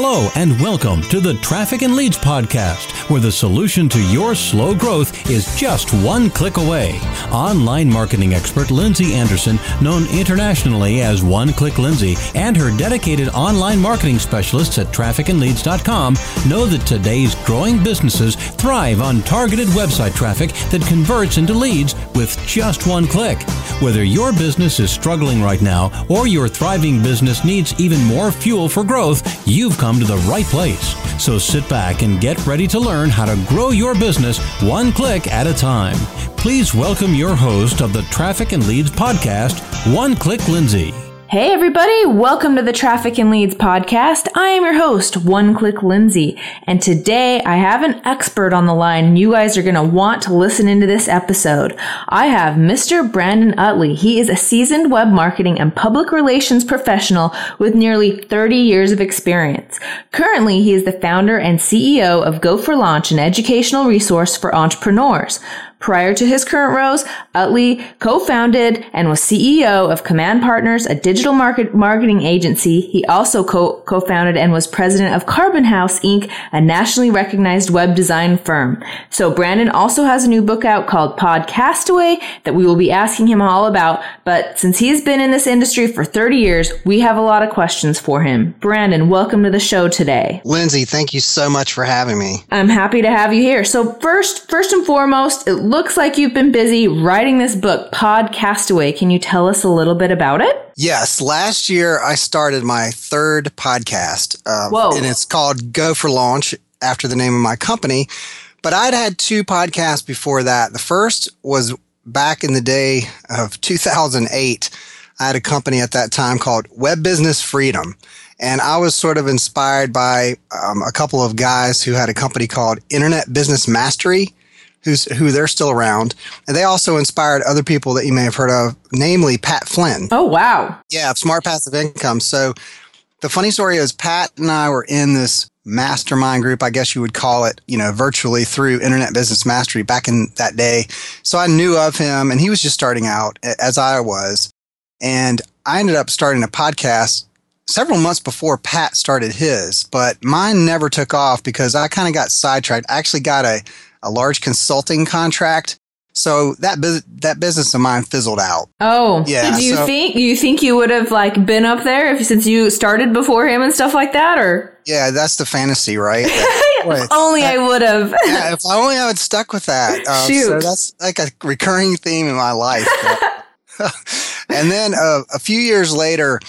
Hello, and welcome to the Traffic and Leads Podcast, where the solution to your slow growth is just one click away. Online marketing expert Lindsay Anderson, known internationally as One Click Lindsay, and her dedicated online marketing specialists at trafficandleads.com know that today's growing businesses thrive on targeted website traffic that converts into leads with just one click. Whether your business is struggling right now or your thriving business needs even more fuel for growth, you've come to the right place. So sit back and get ready to learn how to grow your business one click at a time. Please welcome your host of the Traffic and Leads podcast, One Click Lindsay. Hey, everybody, welcome to the Traffic and Leads podcast. I am your host, One Click Lindsay, and today I have an expert on the line. You guys are going to want to listen into this episode. I have Mr. Brandon Uttley. He is a seasoned web marketing and public relations professional with nearly 30 years of experience. Currently, he is the founder and CEO of Go for Launch, an educational resource for entrepreneurs. Prior to his current roles, Uttley co-founded and was CEO of Command Partners, a digital market marketing agency. He also co- co-founded and was president of Carbon House Inc., a nationally recognized web design firm. So Brandon also has a new book out called Podcastaway that we will be asking him all about. But since he's been in this industry for 30 years, we have a lot of questions for him. Brandon, welcome to the show today. Lindsay, thank you so much for having me. I'm happy to have you here. So first, first and foremost, it looks like you've been busy writing this book, Podcastaway. Can you tell us a little bit about it? Yes. Last year, I started my third podcast. Um, Whoa. And it's called Go for Launch after the name of my company. But I'd had two podcasts before that. The first was back in the day of 2008. I had a company at that time called Web Business Freedom. And I was sort of inspired by um, a couple of guys who had a company called Internet Business Mastery who's who they're still around, and they also inspired other people that you may have heard of, namely Pat Flynn. Oh wow! Yeah, Smart Passive Income. So the funny story is Pat and I were in this mastermind group, I guess you would call it, you know, virtually through Internet Business Mastery back in that day. So I knew of him, and he was just starting out as I was, and I ended up starting a podcast several months before Pat started his, but mine never took off because I kind of got sidetracked. I actually got a a large consulting contract. So that bu- that business of mine fizzled out. Oh, yeah. Do you so, think you think you would have like been up there if since you started before him and stuff like that, or? Yeah, that's the fantasy, right? if only I would have. yeah, if only I had stuck with that. Um, Shoot. So that's like a recurring theme in my life. and then uh, a few years later,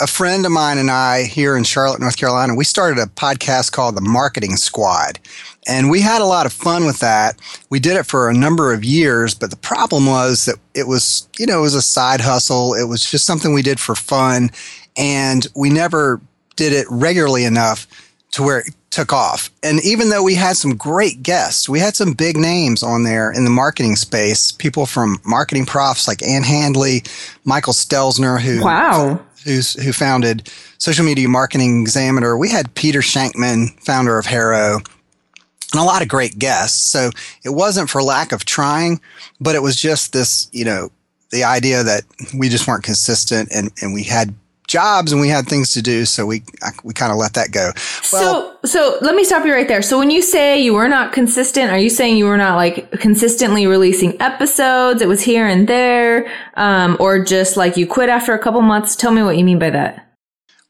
a friend of mine and I here in Charlotte, North Carolina, we started a podcast called The Marketing Squad. And we had a lot of fun with that. We did it for a number of years, but the problem was that it was, you know, it was a side hustle. It was just something we did for fun. And we never did it regularly enough to where it took off. And even though we had some great guests, we had some big names on there in the marketing space, people from MarketingProfs like Ann Handley, Michael Stelzner, who wow. who's who founded Social Media Marketing Examiner. We had Peter Shankman, founder of HARO and a lot of great guests. So it wasn't for lack of trying, but it was just this, you know, the idea that we just weren't consistent and, and we had jobs and we had things to do. So we, we kind of let that go. Well, so, so let me stop you right there. So when you say you were not consistent, are you saying you were not like consistently releasing episodes? It was here and there, um, or just like you quit after a couple months? Tell me what you mean by that.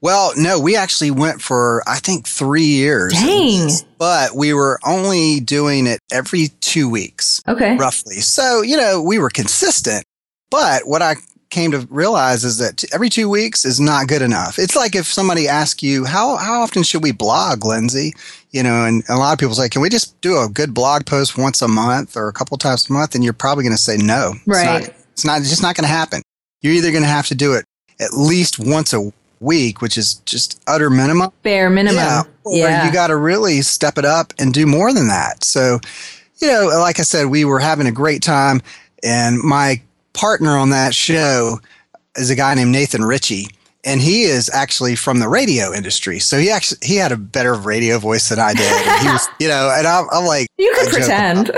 Well, no, we actually went for, I think, three years. Dang. But we were only doing it every two weeks. Okay. Roughly. So, you know, we were consistent. But what I came to realize is that every two weeks is not good enough. It's like if somebody asks you, how, how often should we blog, Lindsay? You know, and a lot of people say, can we just do a good blog post once a month or a couple times a month? And you're probably going to say no. Right. It's not, it's not, it's just not going to happen. You're either going to have to do it at least once a week, which is just utter minimum. Bare minimum. Yeah. Yeah. you got to really step it up and do more than that. So, you know, like I said, we were having a great time. And my partner on that show is a guy named Nathan Ritchie and he is actually from the radio industry. So he actually he had a better radio voice than I did. And he was, you know, and I'm, I'm like, you could pretend.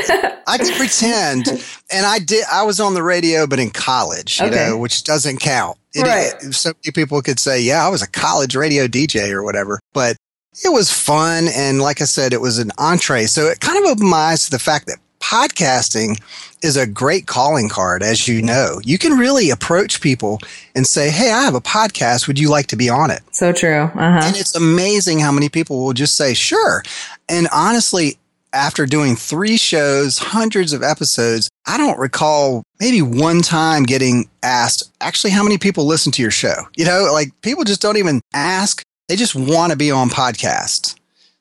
I could pretend, and I did. I was on the radio, but in college, you okay. know, which doesn't count. It, right. It, so many people could say, yeah, I was a college radio DJ or whatever, but it was fun. And like I said, it was an entree. So it kind of opened my eyes to the fact that podcasting is a great calling card, as you know. You can really approach people and say, Hey, I have a podcast. Would you like to be on it? So true. Uh-huh. And it's amazing how many people will just say, Sure. And honestly, after doing three shows, hundreds of episodes, I don't recall maybe one time getting asked, actually, how many people listen to your show? You know, like people just don't even ask. They just want to be on podcasts.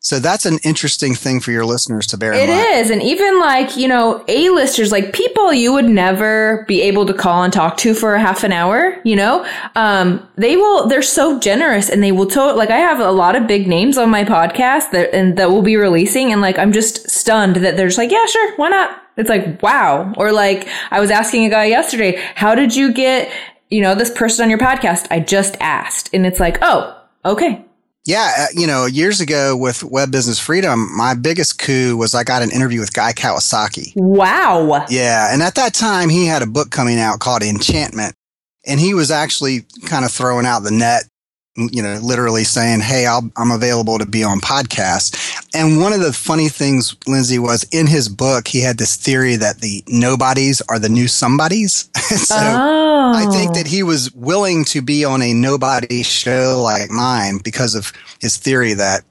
So that's an interesting thing for your listeners to bear in it mind. It is. And even like, you know, A-listers, like people you would never be able to call and talk to for a half an hour, you know, um, they will, they're so generous and they will to like, I have a lot of big names on my podcast that, and that will be releasing. And like, I'm just stunned that they're just like, yeah, sure. Why not? It's like, wow. Or like, I was asking a guy yesterday, how did you get, you know, this person on your podcast? I just asked. And it's like, oh, okay yeah, uh, you know, years ago with Web Business Freedom, my biggest coup was I got an interview with Guy Kawasaki. Wow. Yeah, and at that time he had a book coming out called Enchantment, and he was actually kind of throwing out the net you know, literally saying, Hey, i am available to be on podcasts. And one of the funny things, Lindsay, was in his book, he had this theory that the nobodies are the new somebodies. so oh. I think that he was willing to be on a nobody show like mine because of his theory that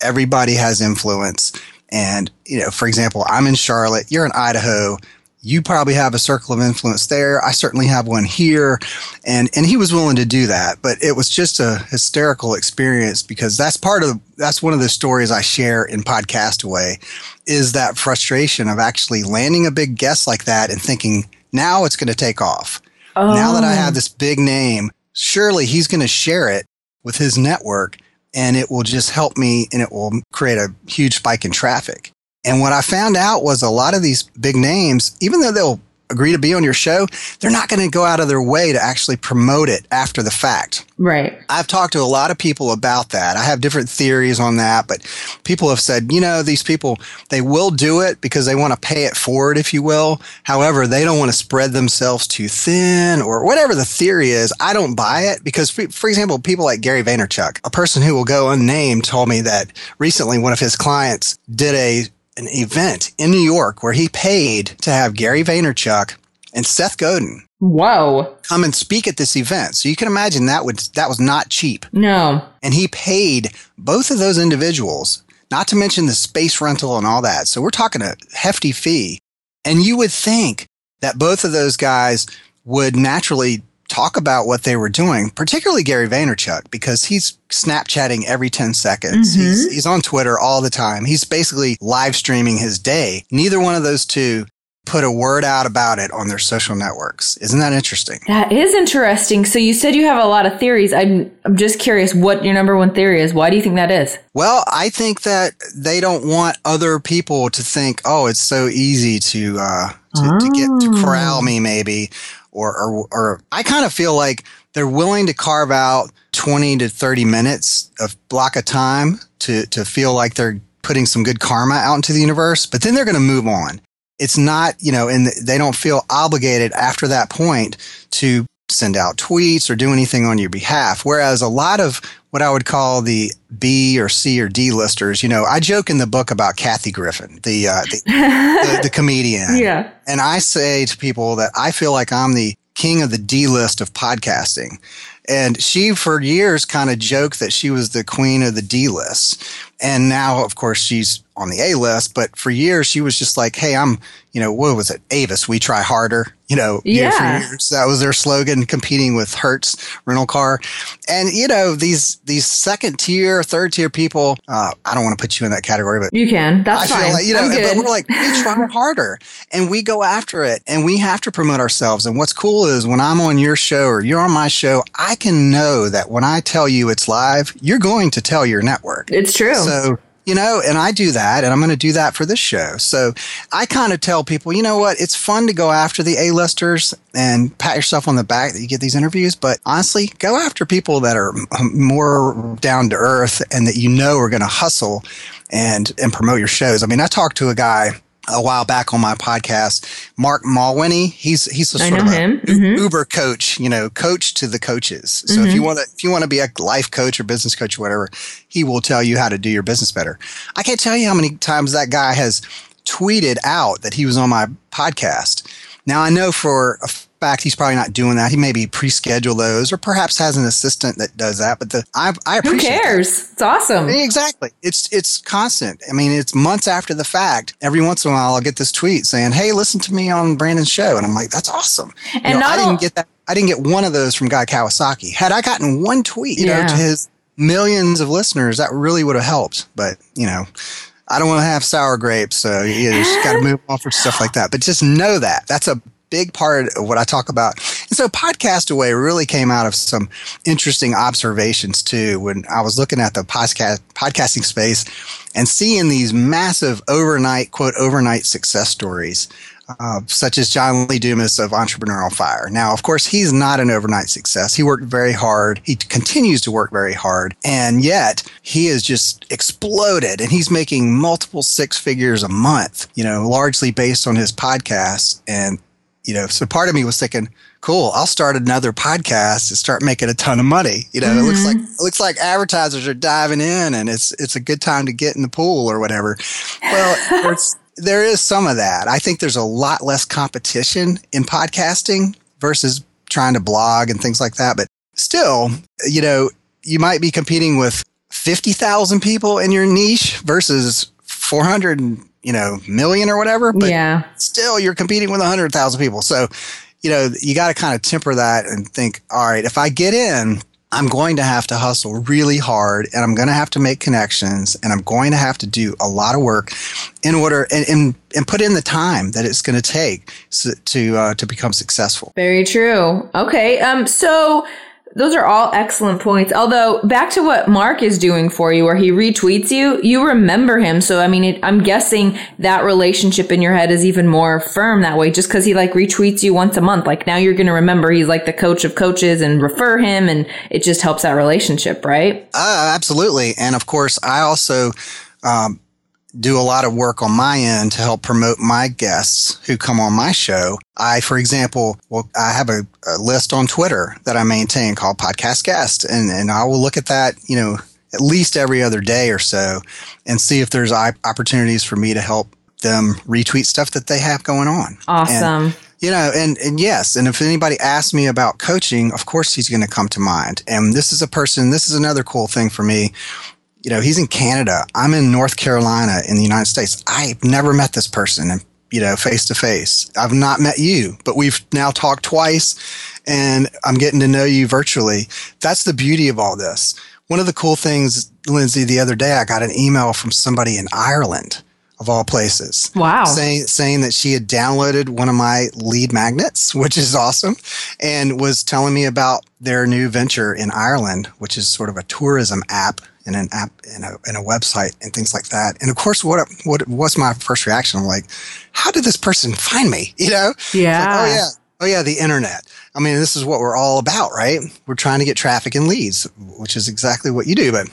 everybody has influence. And, you know, for example, I'm in Charlotte, you're in Idaho you probably have a circle of influence there. I certainly have one here. And, and he was willing to do that, but it was just a hysterical experience because that's part of, that's one of the stories I share in Podcastaway is that frustration of actually landing a big guest like that and thinking, now it's going to take off. Oh. Now that I have oh. this big name, surely he's going to share it with his network and it will just help me and it will create a huge spike in traffic. And what I found out was a lot of these big names, even though they'll agree to be on your show, they're not going to go out of their way to actually promote it after the fact. Right. I've talked to a lot of people about that. I have different theories on that, but people have said, you know, these people, they will do it because they want to pay it forward, if you will. However, they don't want to spread themselves too thin or whatever the theory is. I don't buy it because, for example, people like Gary Vaynerchuk, a person who will go unnamed, told me that recently one of his clients did a an event in New York where he paid to have Gary Vaynerchuk and Seth Godin Whoa. Come and speak at this event. So you can imagine that would that was not cheap. No. And he paid both of those individuals, not to mention the space rental and all that. So we're talking a hefty fee. And you would think that both of those guys would naturally talk about what they were doing, particularly Gary Vaynerchuk, because he's Snapchatting every 10 seconds. Mm-hmm. He's, he's on Twitter all the time. He's basically live streaming his day. Neither one of those two put a word out about it on their social networks. Isn't that interesting? That is interesting. So you said you have a lot of theories. I'm I'm just curious what your number one theory is. Why do you think that is? Well, I think that they don't want other people to think, "Oh, it's so easy to uh to, oh. to get to oh. corral me maybe." Or, or, or I kind of feel like they're willing to carve out 20 to 30 minutes of block of time to, to feel like they're putting some good karma out into the universe, but then they're going to move on. It's not, you know, and they don't feel obligated after that point to send out tweets or do anything on your behalf. Whereas a lot of what I would call the B or C or D listers, you know, I joke in the book about Kathy Griffin, the, uh, the, the, the comedian. Yeah. And I say to people that I feel like I'm the king of the D list of podcasting. And she, for years, kind of joked that she was the queen of the D list. And now, of course, she's on the A list. But for years, she was just like, hey, I'm, you know, what was it? Avis, we try harder you know, yeah. Year years. That was their slogan, competing with Hertz rental car. And you know, these these second tier, third tier people. Uh, I don't want to put you in that category, but you can. That's I fine. Like, you know, but we're like we try harder and we go after it, and we have to promote ourselves. And what's cool is when I'm on your show or you're on my show, I can know that when I tell you it's live, you're going to tell your network. It's true. So you know, and I do that and I'm going to do that for this show. So I kind of tell people, you know what? It's fun to go after the A-listers and pat yourself on the back that you get these interviews, but honestly, go after people that are more down to earth and that you know are going to hustle and and promote your shows. I mean, I talked to a guy a while back on my podcast. Mark Mawhinney, he's he's a sort of a mm-hmm. Uber coach, you know, coach to the coaches. So mm-hmm. if you want to if you want to be a life coach or business coach or whatever, he will tell you how to do your business better. I can't tell you how many times that guy has tweeted out that he was on my podcast. Now I know for a fact he's probably not doing that. He maybe pre-schedule those, or perhaps has an assistant that does that. But the I, I appreciate. Who cares? That. It's awesome. Exactly. It's it's constant. I mean, it's months after the fact. Every once in a while, I'll get this tweet saying, "Hey, listen to me on Brandon's show," and I'm like, "That's awesome." And you know, I didn't get that. I didn't get one of those from Guy Kawasaki. Had I gotten one tweet, you yeah. know, to his millions of listeners, that really would have helped. But you know. I don't want to have sour grapes, so you just got to move on for stuff like that. But just know that that's a big part of what I talk about. And so Podcast Away really came out of some interesting observations too when I was looking at the podcast podcasting space and seeing these massive overnight quote overnight success stories. Uh, such as John Lee Dumas of Entrepreneurial Fire. Now, of course, he's not an overnight success. He worked very hard. He continues to work very hard. And yet, he has just exploded and he's making multiple six figures a month, you know, largely based on his podcast. And you know, so part of me was thinking, cool, I'll start another podcast and start making a ton of money. You know, mm-hmm. it looks like mm-hmm. it looks like advertisers are diving in and it's it's a good time to get in the pool or whatever. Well, there is some of that. I think there's a lot less competition in podcasting versus trying to blog and things like that. But still, you know, you might be competing with 50,000 people in your niche versus 400 you know, million or whatever. But yeah. still, you're competing with 100,000 people. So, you know, you got to kind of temper that and think, all right, if I get in, I'm going to have to hustle really hard and I'm going to have to make connections and I'm going to have to do a lot of work in order and, and, and put in the time that it's going to take to, uh, to become successful. Very true. Okay. Um, so, those are all excellent points. Although back to what Mark is doing for you, where he retweets you, you remember him. So I mean, it, I'm guessing that relationship in your head is even more firm that way, just because he like retweets you once a month. Like now you're going to remember he's like the coach of coaches and refer him, and it just helps that relationship, right? Uh, absolutely. And of course, I also. Um, do a lot of work on my end to help promote my guests who come on my show. I, for example, well, I have a, a list on Twitter that I maintain called Podcast Guest, and, and I will look at that, you know, at least every other day or so and see if there's opportunities for me to help them retweet stuff that they have going on. Awesome. And, you know, and, and yes, and if anybody asks me about coaching, of course he's going to come to mind. And this is a person, this is another cool thing for me you know, he's in Canada. I'm in North Carolina in the United States. I've never met this person and you know, face to face. I've not met you, but we've now talked twice and I'm getting to know you virtually. That's the beauty of all this. One of the cool things, Lindsay, the other day I got an email from somebody in Ireland of all places. Wow. Saying saying that she had downloaded one of my lead magnets, which is awesome, and was telling me about their new venture in Ireland, which is sort of a tourism app and an app and a, and a website and things like that. And of course, what what was my first reaction? I'm like, how did this person find me? You know? Yeah. Like, oh yeah. Oh yeah, the internet. I mean, this is what we're all about, right? We're trying to get traffic and leads, which is exactly what you do. But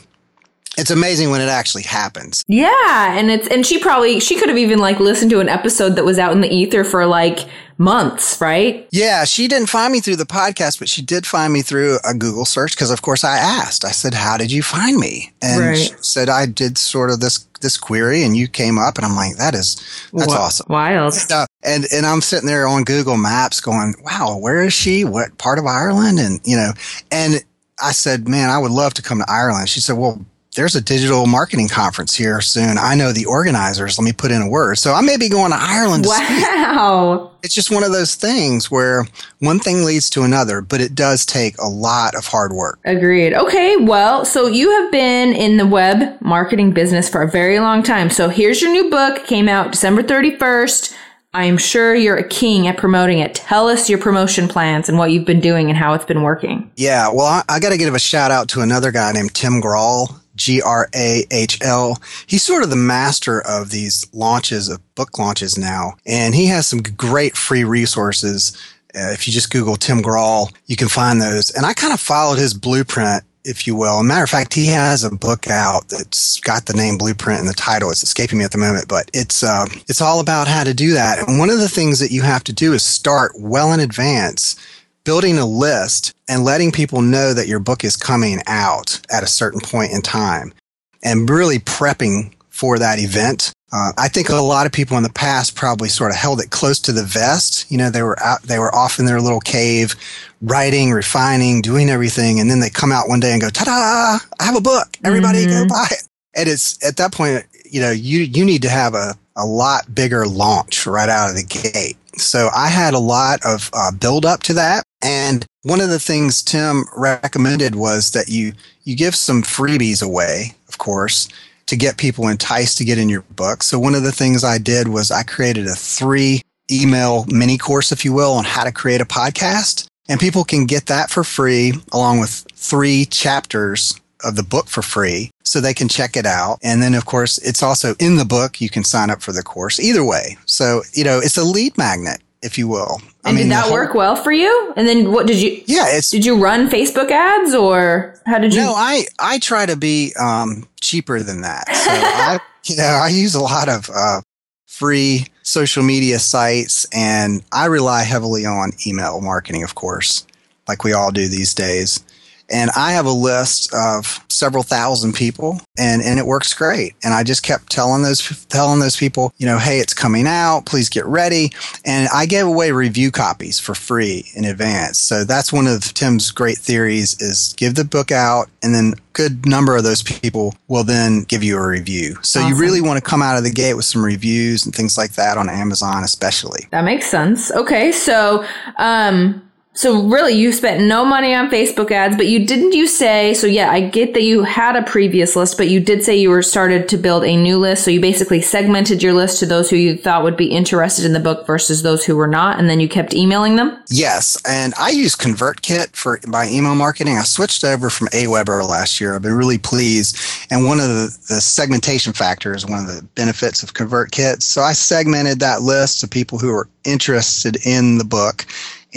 it's amazing when it actually happens. Yeah, and it's and she probably she could have even like listened to an episode that was out in the ether for like months, right? Yeah, she didn't find me through the podcast, but she did find me through a Google search because of course I asked. I said, "How did you find me?" And right. she said I did sort of this this query and you came up and I'm like, "That is that's awesome." Wild. And, uh, and and I'm sitting there on Google Maps going, "Wow, where is she? What part of Ireland?" And you know, and I said, "Man, I would love to come to Ireland." She said, "Well, there's a digital marketing conference here soon. I know the organizers. Let me put in a word. So I may be going to Ireland to wow. Speak. It's just one of those things where one thing leads to another, but it does take a lot of hard work. Agreed. Okay. Well, so you have been in the web marketing business for a very long time. So here's your new book, came out December 31st. I'm sure you're a king at promoting it. Tell us your promotion plans and what you've been doing and how it's been working. Yeah, well, I, I got to give a shout out to another guy named Tim Grahl. G R A H L. He's sort of the master of these launches of book launches now, and he has some great free resources. Uh, if you just Google Tim Grahl, you can find those. And I kind of followed his blueprint if you will. matter of fact, he has a book out that's got the name Blueprint in the title. It's escaping me at the moment, but it's uh, it's all about how to do that. And one of the things that you have to do is start well in advance, building a list and letting people know that your book is coming out at a certain point in time, and really prepping for that event. Uh, I think a lot of people in the past probably sort of held it close to the vest. You know, they were out, they were off in their little cave, writing, refining, doing everything, and then they come out one day and go, "Ta-da! I have a book. Everybody mm-hmm. go buy it." And it's at that point, you know, you you need to have a a lot bigger launch right out of the gate. So I had a lot of uh, build up to that, and one of the things Tim recommended was that you you give some freebies away, of course, to get people enticed to get in your book. So one of the things I did was I created a three email mini course, if you will, on how to create a podcast. And people can get that for free along with three chapters of the book for free so they can check it out. And then, of course, it's also in the book. You can sign up for the course either way. So, you know, it's a lead magnet, if you will. And I mean, did that whole, work well for you? And then what did you? Yeah, it's. Did you run Facebook ads or how did you? No, I I try to be um, cheaper than that. So I, you know, I use a lot of uh, free social media sites, and I rely heavily on email marketing, of course, like we all do these days. And I have a list of several thousand people and, and it works great. And I just kept telling those, telling those people, you know, hey, it's coming out. Please get ready. And I gave away review copies for free in advance. So that's one of Tim's great theories is give the book out and then good number of those people will then give you a review. So awesome. you really want to come out of the gate with some reviews and things like that on Amazon, especially. That makes sense. Okay. So, um, so really, you spent no money on Facebook ads, but you didn't you say, so yeah, I get that you had a previous list, but you did say you were started to build a new list. So you basically segmented your list to those who you thought would be interested in the book versus those who were not. And then you kept emailing them? Yes. And I use ConvertKit for my email marketing. I switched over from Aweber last year. I've been really pleased. And one of the, the segmentation factors, one of the benefits of ConvertKit. So I segmented that list to people who were interested in the book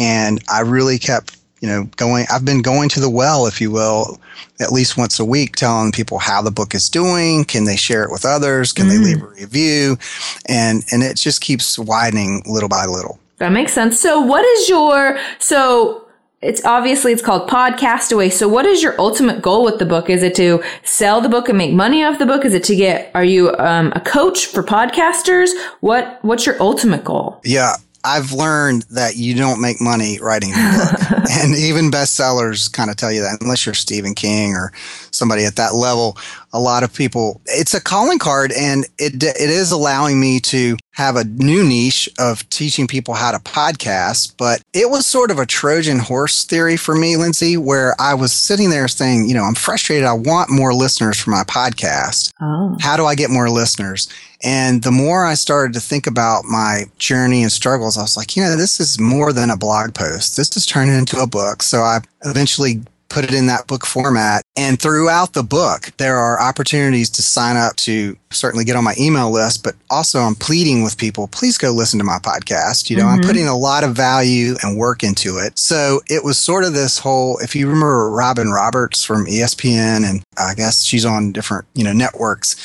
and I really kept, you know, going. I've been going to the well, if you will, at least once a week, telling people how the book is doing. Can they share it with others? Can mm. they leave a review? And and it just keeps widening little by little. That makes sense. So, what is your so? It's obviously it's called Podcastaway. So what is your ultimate goal with the book? Is it to sell the book and make money off the book? Is it to get, are you um, a coach for podcasters? What, what's your ultimate goal? Yeah. I've learned that you don't make money writing a book. and even bestsellers kind of tell you that, unless you're Stephen King or somebody at that level. A lot of people, it's a calling card and it, it is allowing me to have a new niche of teaching people how to podcast. But it was sort of a Trojan horse theory for me, Lindsay, where I was sitting there saying, you know, I'm frustrated. I want more listeners for my podcast. Oh. How do I get more listeners? And the more I started to think about my journey and struggles, I was like, you know, this is more than a blog post. This is turning into a book. So I eventually put it in that book format. And throughout the book, there are opportunities to sign up to certainly get on my email list, but also I'm pleading with people, please go listen to my podcast. You know, mm-hmm. I'm putting a lot of value and work into it. So it was sort of this whole, if you remember Robin Roberts from ESPN, and I guess she's on different, you know, networks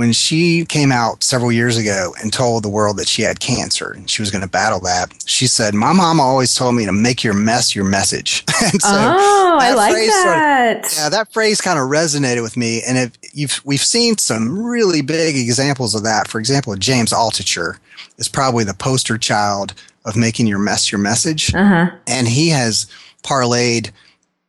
when she came out several years ago and told the world that she had cancer and she was going to battle that, she said, My mom always told me to make your mess your message. and so oh, I like that. Sort of, yeah, that phrase kind of resonated with me. And if you've, we've seen some really big examples of that. For example, James Altucher is probably the poster child of making your mess your message. Uh-huh. And he has parlayed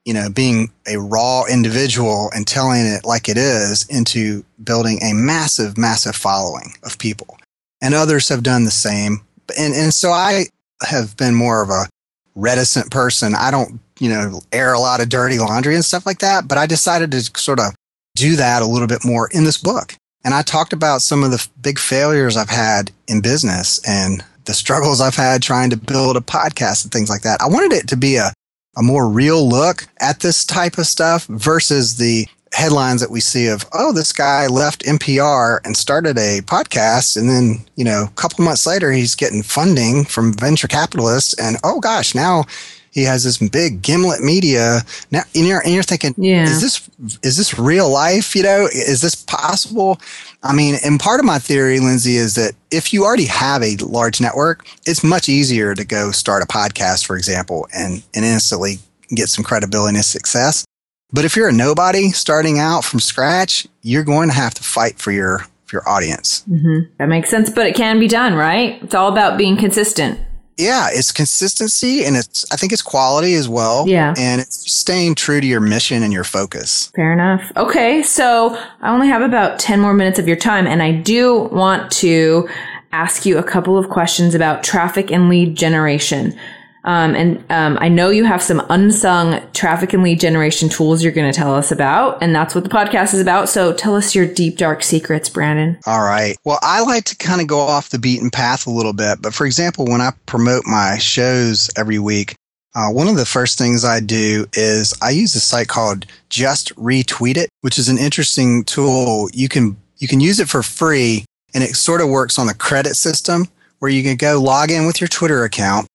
you know, being a raw individual and telling it like it is into building a massive, massive following of people. And others have done the same. And, and so I have been more of a reticent person. I don't, you know, air a lot of dirty laundry and stuff like that. But I decided to sort of do that a little bit more in this book. And I talked about some of the big failures I've had in business and the struggles I've had trying to build a podcast and things like that. I wanted it to be a a more real look at this type of stuff versus the headlines that we see of, oh, this guy left NPR and started a podcast. And then, you know, a couple months later, he's getting funding from venture capitalists. And oh gosh, now he has this big Gimlet Media. Now, and you're, and you're thinking, yeah. is this is this real life? You know, is this possible? I mean, and part of my theory, Lindsay, is that if you already have a large network, it's much easier to go start a podcast, for example, and and instantly get some credibility and success. But if you're a nobody starting out from scratch, you're going to have to fight for your for your audience. Mm-hmm. That makes sense, but it can be done, right? It's all about being consistent yeah, it's consistency and it's I think it's quality as well. Yeah. And it's staying true to your mission and your focus. Fair enough. Okay, so I only have about 10 more minutes of your time and I do want to ask you a couple of questions about traffic and lead generation. Um, and um, I know you have some unsung traffic and lead generation tools you're going to tell us about, and that's what the podcast is about. So tell us your deep, dark secrets, Brandon. All right. Well, I like to kind of go off the beaten path a little bit. But for example, when I promote my shows every week, uh, one of the first things I do is I use a site called Just Retweet It, which is an interesting tool. You can you can use it for free, and it sort of works on the credit system where you can go log in with your Twitter account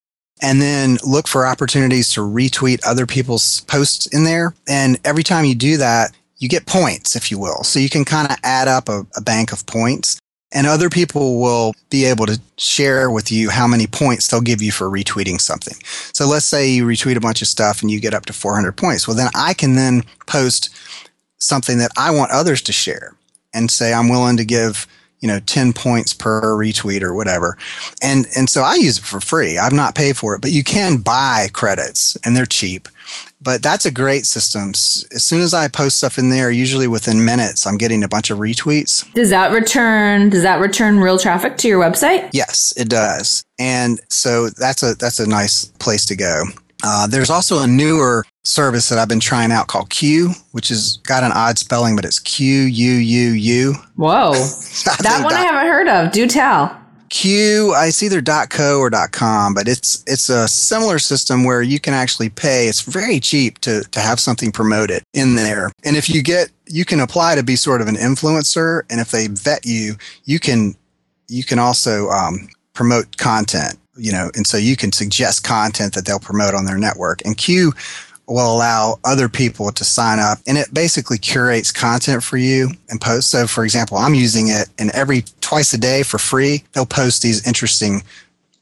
and then look for opportunities to retweet other people's posts in there. And every time you do that, you get points, if you will. So you can kind of add up a, a, bank of points and other people will be able to share with you how many points they'll give you for retweeting something. So let's say you retweet a bunch of stuff and you get up to 400 points. Well, then I can then post something that I want others to share and say, I'm willing to give you know 10 points per retweet or whatever. And and so i use it for free. I've not paid for it but you can buy credits and they're cheap. But that's a great system. As soon as i post stuff in there usually within minutes i'm getting a bunch of retweets. Does that return does that return real traffic to your website? Yes it does. And so that's a that's a nice place to go. Uh, there's also a newer service that I've been trying out called Quuu, which has got an odd spelling, but it's Q U U U. Whoa, that one I haven't heard of. Do tell. Quuu, it's either .co or .com, but it's it's a similar system where you can actually pay. It's very cheap to to have something promoted in there, and if you get, you can apply to be sort of an influencer, and if they vet you, you can you can also um, promote content you know, and so you can suggest content that they'll promote on their network. And Quuu will allow other people to sign up and it basically curates content for you and post. So for example, I'm using it and every twice a day for free, they'll post these interesting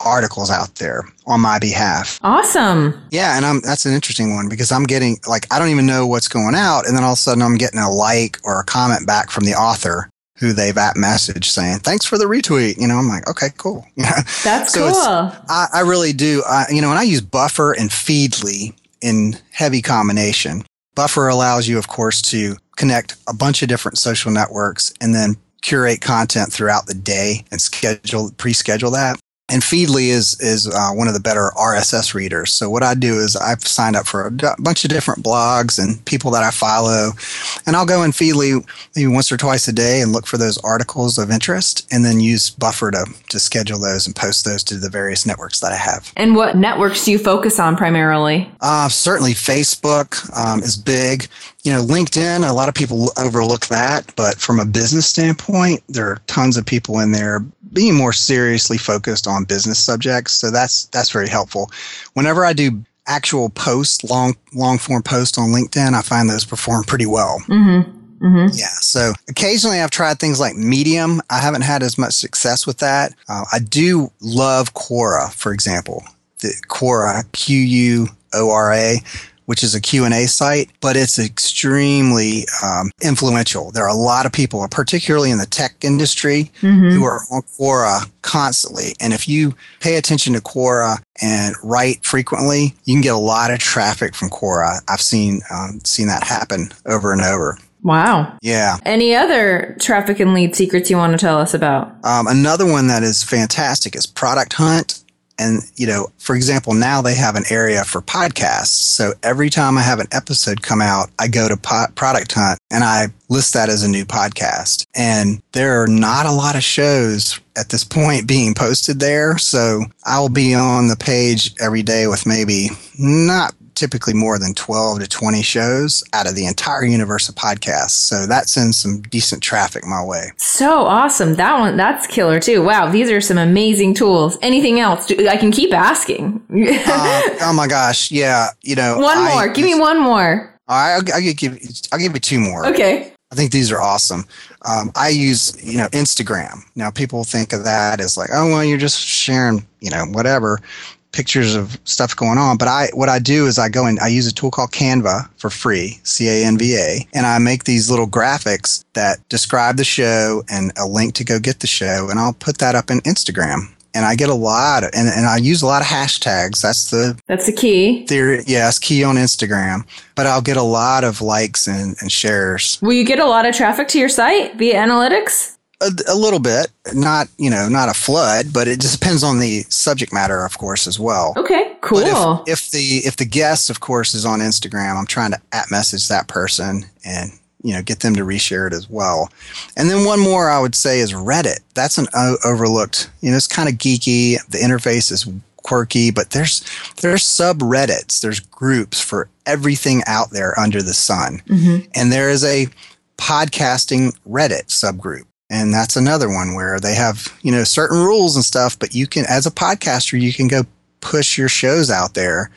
articles out there on my behalf. Awesome. Yeah, and I'm that's an interesting one because I'm getting like I don't even know what's going out and then all of a sudden I'm getting a like or a comment back from the author who they've at message saying thanks for the retweet you know i'm like okay cool that's so cool I, I, really do I, you know and i use buffer and feedly in heavy combination. Buffer allows you of course to connect a bunch of different social networks and then curate content throughout the day and schedule pre-schedule that and Feedly is is uh, one of the better RSS readers. So what I do is I've signed up for a d- bunch of different blogs and people that I follow, and I'll go in Feedly maybe once or twice a day and look for those articles of interest, and then use Buffer to to schedule those and post those to the various networks that I have. And what networks do you focus on primarily? Uh, certainly Facebook um, is big you know, LinkedIn, a lot of people overlook that, but from a business standpoint, there are tons of people in there being more seriously focused on business subjects. So that's that's very helpful. Whenever I do actual posts, long long form posts on LinkedIn, I find those perform pretty well. Mm-hmm. Mm-hmm. Yeah. So occasionally I've tried things like Medium. I haven't had as much success with that. Uh, I do love Quora, for example. The Quora, Q U O R A which is a Q&A site, but it's extremely um, influential. There are a lot of people, particularly in the tech industry, mm-hmm. who are on Quora constantly. And if you pay attention to Quora and write frequently, you can get a lot of traffic from Quora. I've seen um, seen that happen over and over. Wow. Yeah. Any other traffic and lead secrets you want to tell us about? Um, another one that is fantastic is Product Hunt. And, you know, for example, now they have an area for podcasts. So every time I have an episode come out, I go to Product Hunt and I list that as a new podcast. And there are not a lot of shows at this point being posted there. So I'll be on the page every day with maybe not typically more than 12 to 20 shows out of the entire universe of podcasts. So that sends some decent traffic my way. So awesome. That one, that's killer too. Wow. These are some amazing tools. Anything else? I can keep asking. uh, oh my gosh. Yeah. You know, one more. I, Give me one more. All right. I'll, I'll, give, I'll give you two more. Okay. I think these are awesome. Um, I use, you know, Instagram. Now people think of that as like, oh, well, you're just sharing, you know, whatever pictures of stuff going on. But I, what I do is I go and I use a tool called Canva for free, C A N V A, and I make these little graphics that describe the show and a link to go get the show, and I'll put that up in Instagram. And I get a lot of, and, and I use a lot of hashtags. That's the that's the key. Theory, yes, key on Instagram. But I'll get a lot of likes and, and shares. Will you get a lot of traffic to your site via analytics? A, a, little bit, not you know, not a flood, but it just depends on the subject matter, of course, as well. Okay, cool. If, if, the if the guest, of course, is on Instagram, I'm trying to at message that person and you know get them to reshare it as well. And then one more I would say is Reddit. That's an o- overlooked. You know, it's kind of geeky. The interface is quirky, but there's there's subreddits. There's groups for everything out there under the sun, mm-hmm. and there is a podcasting Reddit subgroup and that's another one where they have you know certain rules and stuff but you can as a podcaster you can go push your shows out there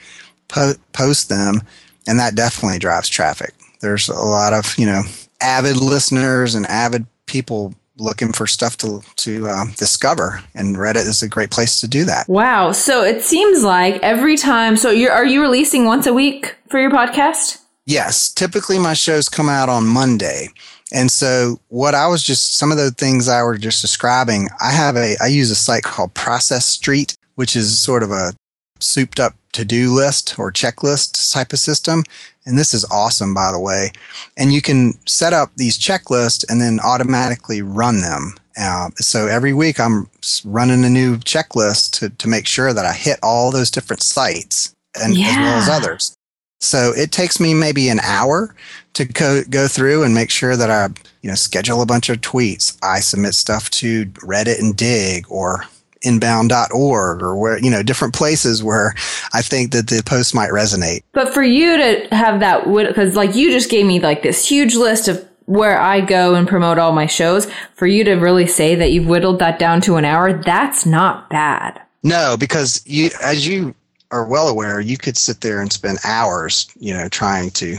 po- post them and that definitely drives traffic. There's a lot of you know avid listeners and avid people looking for stuff to to uh, discover and reddit is a great place to do that. Wow. So it seems like every time so you're are you releasing once a week for your podcast? Yes. Typically my shows come out on monday and so what I was just some of the things I were just describing, I have a I use a site called Process Street, which is sort of a souped up to-do list or checklist type of system. And this is awesome by the way. And you can set up these checklists and then automatically run them. Uh, so every week I'm running a new checklist to, to make sure that I hit all those different sites and yeah. as well as others. So it takes me maybe an hour to go, go through and make sure that I, you know, schedule a bunch of tweets. I submit stuff to Reddit and Digg or inbound.org or where, you know, different places where I think that the post might resonate. But for you to have that, because like you just gave me like this huge list of where I go and promote all my shows, for you to really say that you've whittled that down to an hour, that's not bad. No, because you, as you are well aware, you could sit there and spend hours, you know, trying to,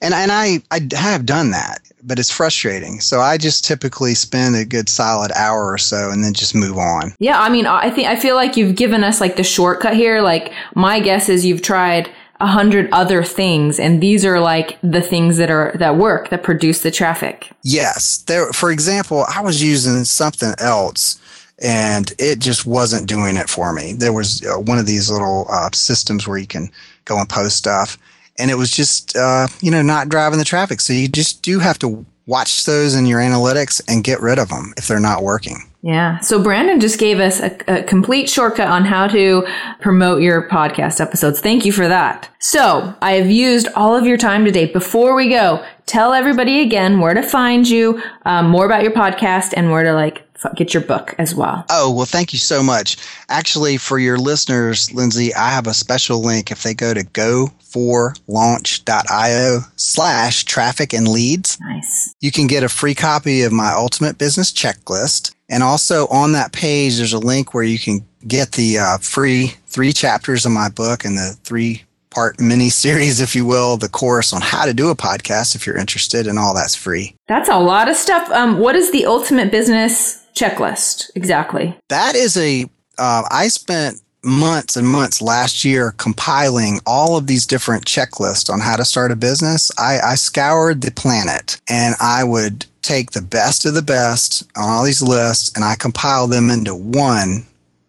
and and I I have done that, but it's frustrating. So I just typically spend a good solid hour or so, and then just move on. Yeah, I mean, I think I feel like you've given us like the shortcut here. Like my guess is you've tried a hundred other things and these are like the things that are that work that produce the traffic yes there for example i was using something else and it just wasn't doing it for me. There was uh, one of these little uh, systems where you can go and post stuff, and it was just uh, you know not driving the traffic. So you just do have to watch those in your analytics and get rid of them if they're not working. Yeah. So Brandon just gave us a, a, complete shortcut on how to promote your podcast episodes. Thank you for that. So I have used all of your time today. Before we go, tell everybody again where to find you, um, more about your podcast, and where to like get your book as well. Oh, well, thank you so much. Actually, for your listeners, Lindsay, I have a special link. If they go to go4launch.io slash traffic and leads, nice. you can get a free copy of my ultimate business checklist. And also on that page, there's a link where you can get the uh, free three chapters of my book and the three part mini series, if you will, the course on how to do a podcast if you're interested, and all that's free. That's a lot of stuff. Um, what is the ultimate business checklist exactly? That is a. Uh, I spent months and months last year compiling all of these different checklists on how to start a business. I, I scoured the planet and I would take the best of the best on all these lists and I compile them into one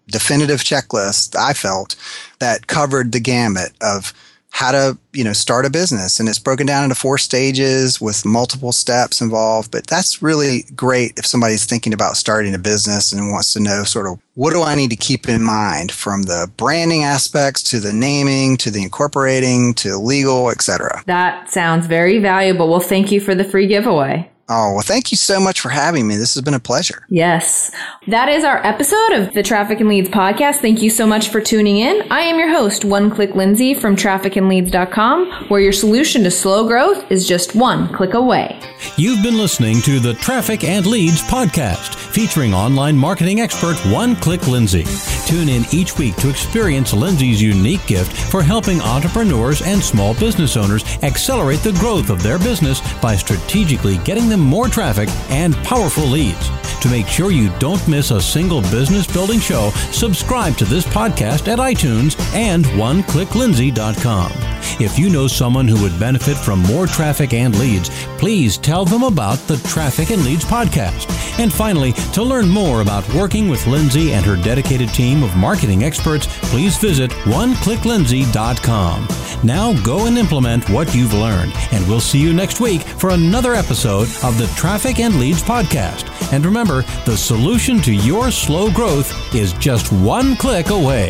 definitive checklist I felt that covered the gamut of how to you know start a business. And it's broken down into four stages with multiple steps involved. But that's really great if somebody's thinking about starting a business and wants to know sort of what do i need to keep in mind from the branding aspects to the naming to the incorporating to legal etc that sounds very valuable. Well thank you for the free giveaway Oh, well, thank you so much for having me. This has been a pleasure. Yes. That is our episode of the Traffic and Leads podcast. Thank you so much for tuning in. I am your host, One Click Lindsay from trafficandleads.com, where your solution to slow growth is just one click away. You've been listening to the Traffic and Leads podcast, featuring online marketing expert One Click Lindsay. Tune in each week to experience Lindsay's unique gift for helping entrepreneurs and small business owners accelerate the growth of their business by strategically getting them them more traffic and powerful leads. To make sure you don't miss a single business building show, subscribe to this podcast at iTunes and oneclicklindsay.com. If you know someone who would benefit from more traffic and leads, please tell them about the Traffic and Leads podcast. And finally, to learn more about working with Lindsay and her dedicated team of marketing experts, please visit oneclicklindsay.com. Now go and implement what you've learned, and we'll see you next week for another episode of the Traffic and Leads podcast. And remember, the solution to your slow growth is just one click away.